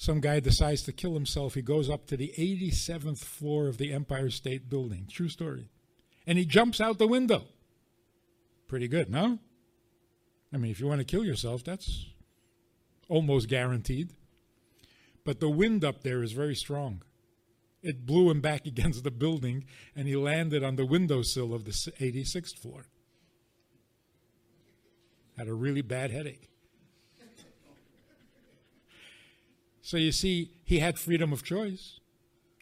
some guy decides to kill himself. He goes up to the 87th floor of the Empire State Building. True story. And he jumps out the window. Pretty good, no? I mean, if you want to kill yourself, that's almost guaranteed. But the wind up there is very strong. It blew him back against the building, and he landed on the windowsill of the 86th floor. Had a really bad headache. So you see, he had freedom of choice,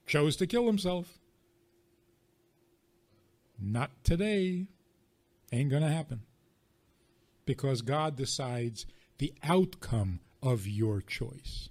chose to kill himself. Not today. Ain't going to happen. Because God decides the outcome of your choice.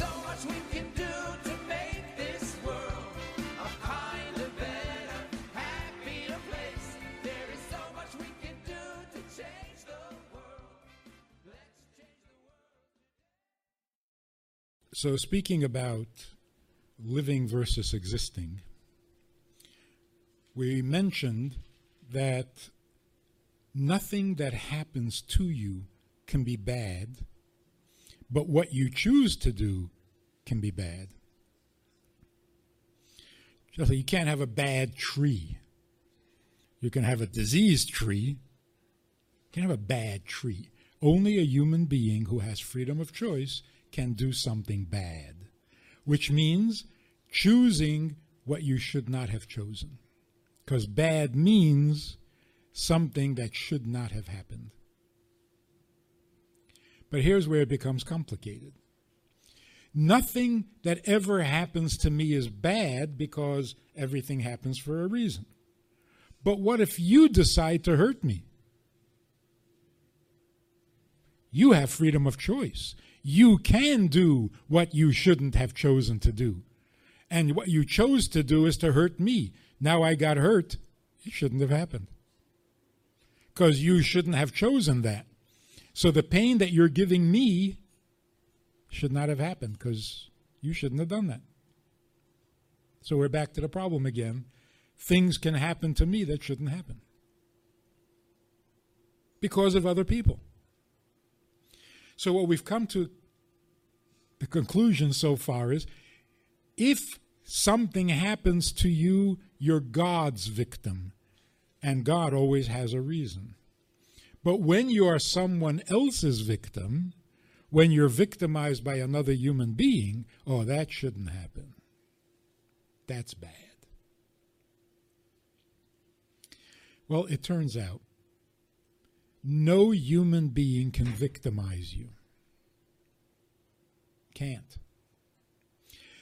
So, speaking about living versus existing, we mentioned that nothing that happens to you can be bad, but what you choose to do can be bad. Like you can't have a bad tree. You can have a diseased tree. You can have a bad tree. Only a human being who has freedom of choice can do something bad, which means choosing what you should not have chosen. Because bad means something that should not have happened. But here's where it becomes complicated. Nothing that ever happens to me is bad because everything happens for a reason. But what if you decide to hurt me? You have freedom of choice you can do what you shouldn't have chosen to do. And what you chose to do is to hurt me. Now I got hurt. It shouldn't have happened. Because you shouldn't have chosen that. So the pain that you're giving me should not have happened because you shouldn't have done that. So we're back to the problem again. Things can happen to me that shouldn't happen because of other people. So, what we've come to the conclusion so far is if something happens to you, you're God's victim, and God always has a reason. But when you are someone else's victim, when you're victimized by another human being, oh, that shouldn't happen. That's bad. Well, it turns out no human being can victimize you. Can't.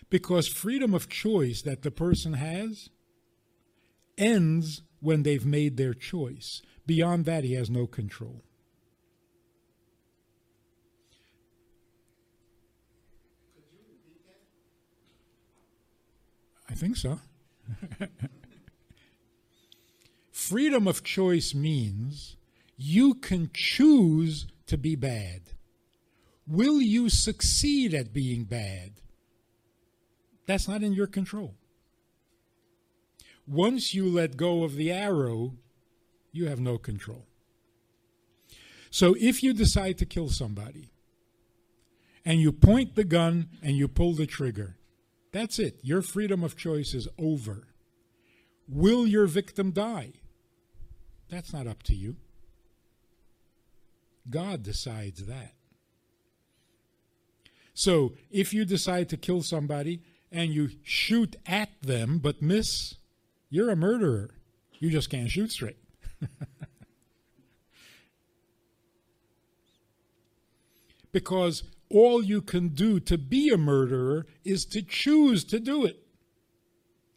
Because freedom of choice that the person has ends when they've made their choice. Beyond that, he has no control. I think so. Freedom of choice means you can choose to be bad. Will you succeed at being bad? That's not in your control. Once you let go of the arrow, you have no control. So if you decide to kill somebody and you point the gun and you pull the trigger, that's it. Your freedom of choice is over. Will your victim die? That's not up to you. God decides that. So if you decide to kill somebody and you shoot at them but miss, you're a murderer. You just can't shoot straight. because all you can do to be a murderer is to choose to do it.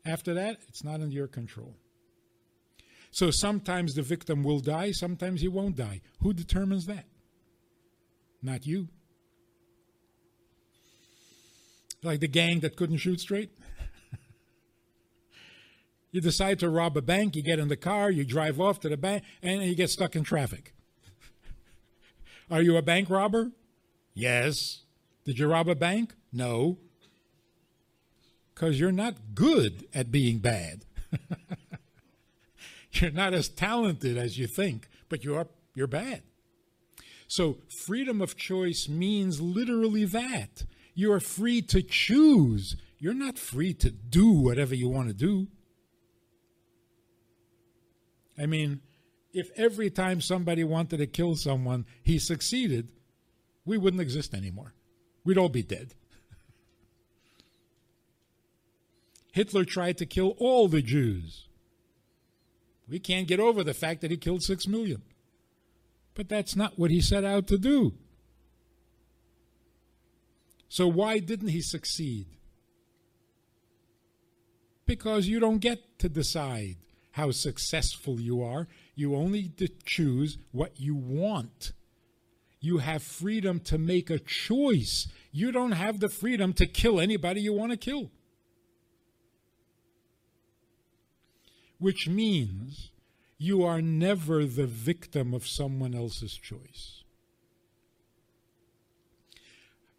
After that, it's not in your control. So sometimes the victim will die, sometimes he won't die. Who determines that? Not you. Like the gang that couldn't shoot straight. you decide to rob a bank, you get in the car, you drive off to the bank, and you get stuck in traffic. Are you a bank robber? Yes. Did you rob a bank? No. Because you're not good at being bad. you're not as talented as you think, but you're, you're bad. So, freedom of choice means literally that. You are free to choose. You're not free to do whatever you want to do. I mean, if every time somebody wanted to kill someone, he succeeded, we wouldn't exist anymore. We'd all be dead. Hitler tried to kill all the Jews. We can't get over the fact that he killed six million. But that's not what he set out to do. So why didn't he succeed? Because you don't get to decide how successful you are. You only choose what you want. You have freedom to make a choice. You don't have the freedom to kill anybody you want to kill. Which means you are never the victim of someone else's choice.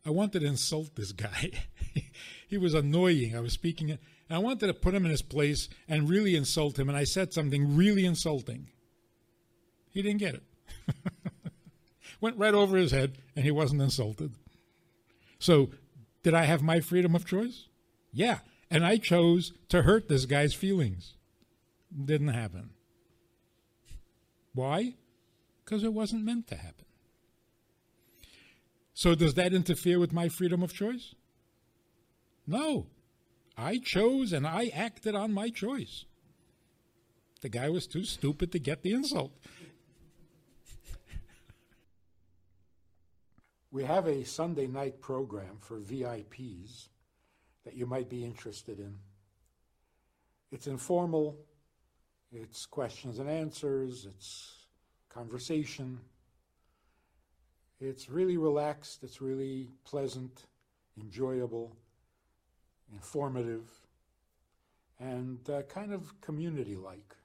I wanted to insult this guy. he was annoying. I was speaking, and I wanted to put him in his place and really insult him, and I said something really insulting. He didn't get it. Went right over his head, and he wasn't insulted. So, did I have my freedom of choice? Yeah. And I chose to hurt this guy's feelings. Didn't happen. Why? Because it wasn't meant to happen. So, does that interfere with my freedom of choice? No. I chose and I acted on my choice. The guy was too stupid to get the insult. we have a Sunday night program for VIPs that you might be interested in. It's informal, it's questions and answers, it's conversation. It's really relaxed, it's really pleasant, enjoyable, informative, and uh, kind of community like.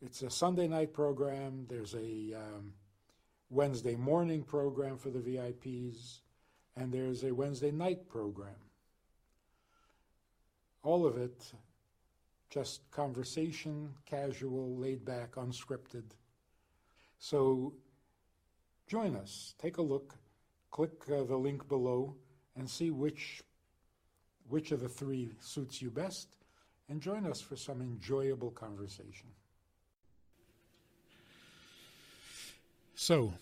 It's a Sunday night program, there's a um, Wednesday morning program for the VIPs, and there's a Wednesday night program. All of it just conversation, casual, laid back, unscripted. So join us, take a look, click uh, the link below, and see which, which of the three suits you best, and join us for some enjoyable conversation. So,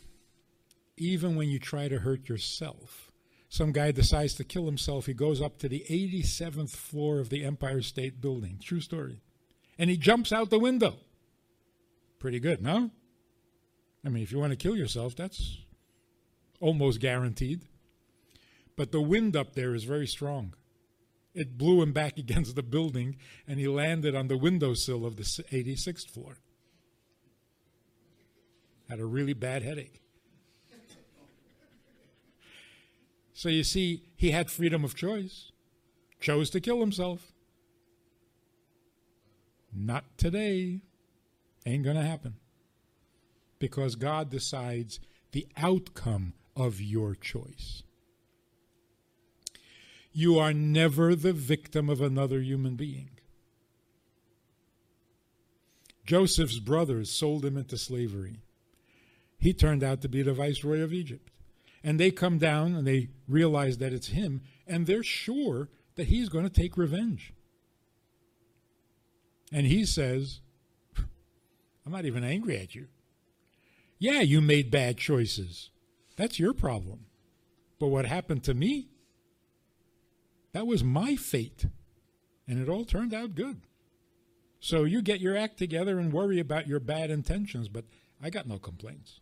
even when you try to hurt yourself, some guy decides to kill himself. He goes up to the 87th floor of the Empire State Building. True story. And he jumps out the window. Pretty good, no? I mean, if you want to kill yourself, that's almost guaranteed. But the wind up there is very strong. It blew him back against the building, and he landed on the windowsill of the 86th floor. Had a really bad headache. So you see, he had freedom of choice, chose to kill himself. Not today. Ain't going to happen. Because God decides the outcome of your choice. You are never the victim of another human being. Joseph's brothers sold him into slavery. He turned out to be the viceroy of Egypt. And they come down and they realize that it's him, and they're sure that he's going to take revenge. And he says, I'm not even angry at you. Yeah, you made bad choices. That's your problem. But what happened to me, that was my fate. And it all turned out good. So you get your act together and worry about your bad intentions, but I got no complaints.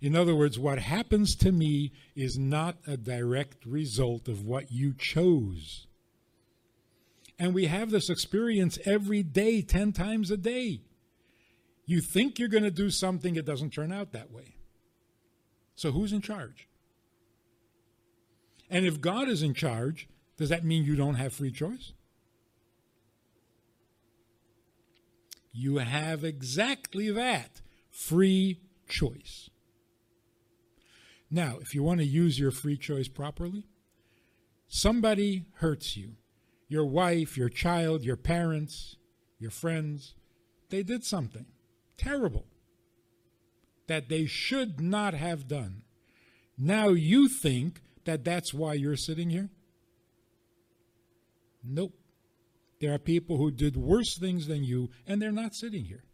In other words, what happens to me is not a direct result of what you chose. And we have this experience every day, 10 times a day. You think you're going to do something, it doesn't turn out that way. So who's in charge? And if God is in charge, does that mean you don't have free choice? You have exactly that free choice. Now, if you want to use your free choice properly, somebody hurts you. Your wife, your child, your parents, your friends, they did something terrible that they should not have done. Now you think that that's why you're sitting here? Nope. There are people who did worse things than you, and they're not sitting here.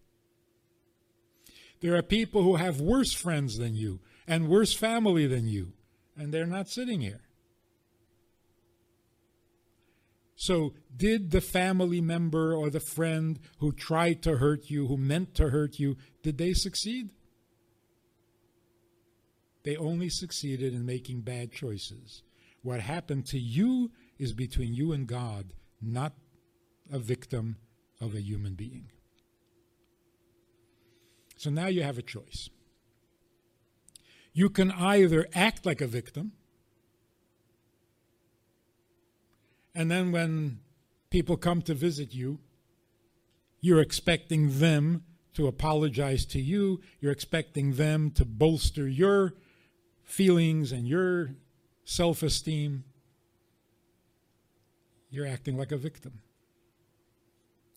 There are people who have worse friends than you and worse family than you, and they're not sitting here. So, did the family member or the friend who tried to hurt you, who meant to hurt you, did they succeed? They only succeeded in making bad choices. What happened to you is between you and God, not a victim of a human being. So now you have a choice. You can either act like a victim, and then when people come to visit you, you're expecting them to apologize to you, you're expecting them to bolster your feelings and your self esteem, you're acting like a victim.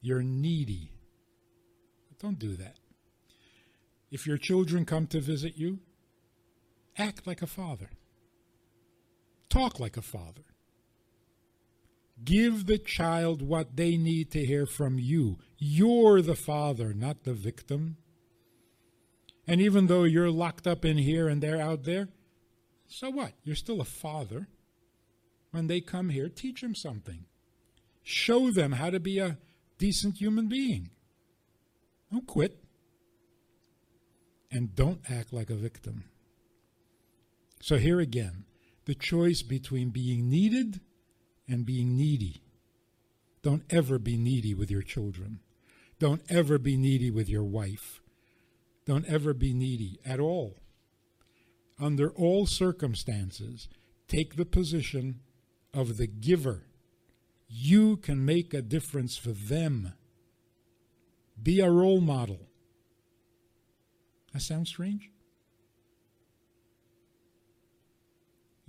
You're needy. Don't do that. If your children come to visit you, act like a father. Talk like a father. Give the child what they need to hear from you. You're the father, not the victim. And even though you're locked up in here and they're out there, so what? You're still a father. When they come here, teach them something. Show them how to be a decent human being. Don't quit. And don't act like a victim. So, here again, the choice between being needed and being needy. Don't ever be needy with your children. Don't ever be needy with your wife. Don't ever be needy at all under all circumstances, take the position of the giver. You can make a difference for them. Be a role model. That sounds strange?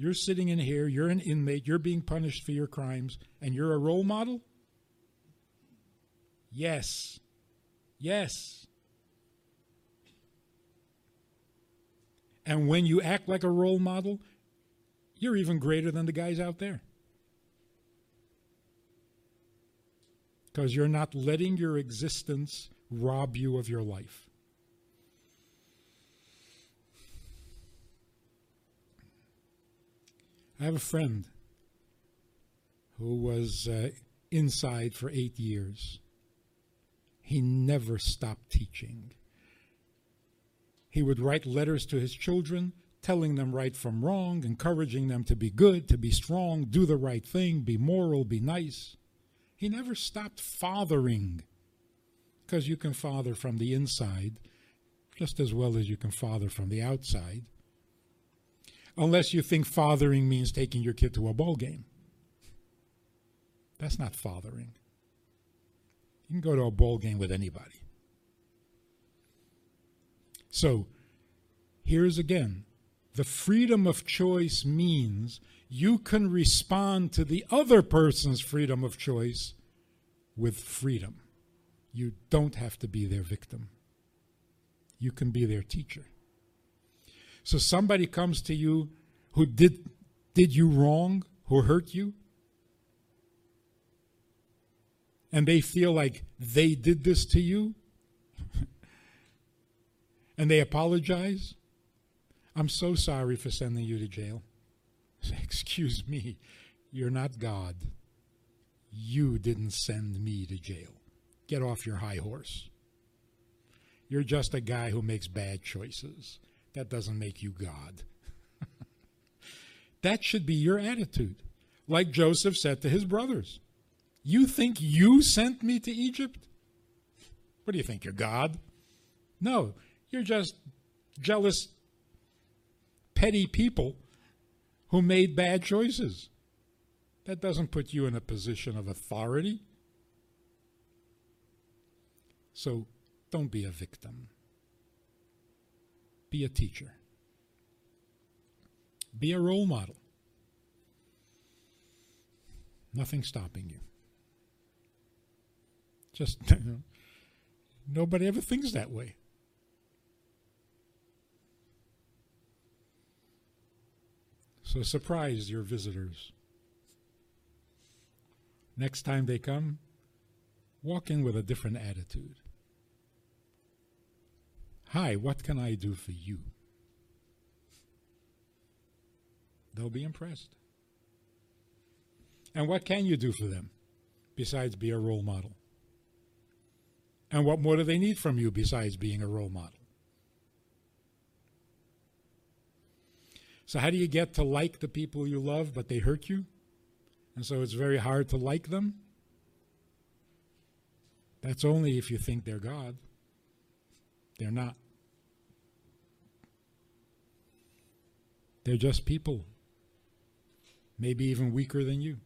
You're sitting in here, you're an inmate, you're being punished for your crimes, and you're a role model? Yes. Yes. And when you act like a role model, you're even greater than the guys out there. Because you're not letting your existence rob you of your life. I have a friend who was uh, inside for eight years. He never stopped teaching. He would write letters to his children, telling them right from wrong, encouraging them to be good, to be strong, do the right thing, be moral, be nice. He never stopped fathering, because you can father from the inside just as well as you can father from the outside. Unless you think fathering means taking your kid to a ball game. That's not fathering. You can go to a ball game with anybody. So here's again the freedom of choice means you can respond to the other person's freedom of choice with freedom. You don't have to be their victim, you can be their teacher. So somebody comes to you who did, did you wrong, who hurt you, and they feel like they did this to you, and they apologize. I'm so sorry for sending you to jail. Excuse me, you're not God. You didn't send me to jail. Get off your high horse. You're just a guy who makes bad choices. That doesn't make you God. that should be your attitude. Like Joseph said to his brothers You think you sent me to Egypt? What do you think? You're God? No, you're just jealous, petty people who made bad choices. That doesn't put you in a position of authority. So don't be a victim, be a teacher. Be a role model. Nothing stopping you. Just nobody ever thinks that way. So surprise your visitors. Next time they come, walk in with a different attitude. Hi, what can I do for you? They'll be impressed. And what can you do for them besides be a role model? And what more do they need from you besides being a role model? So, how do you get to like the people you love, but they hurt you? And so it's very hard to like them? That's only if you think they're God. They're not. They're just people, maybe even weaker than you.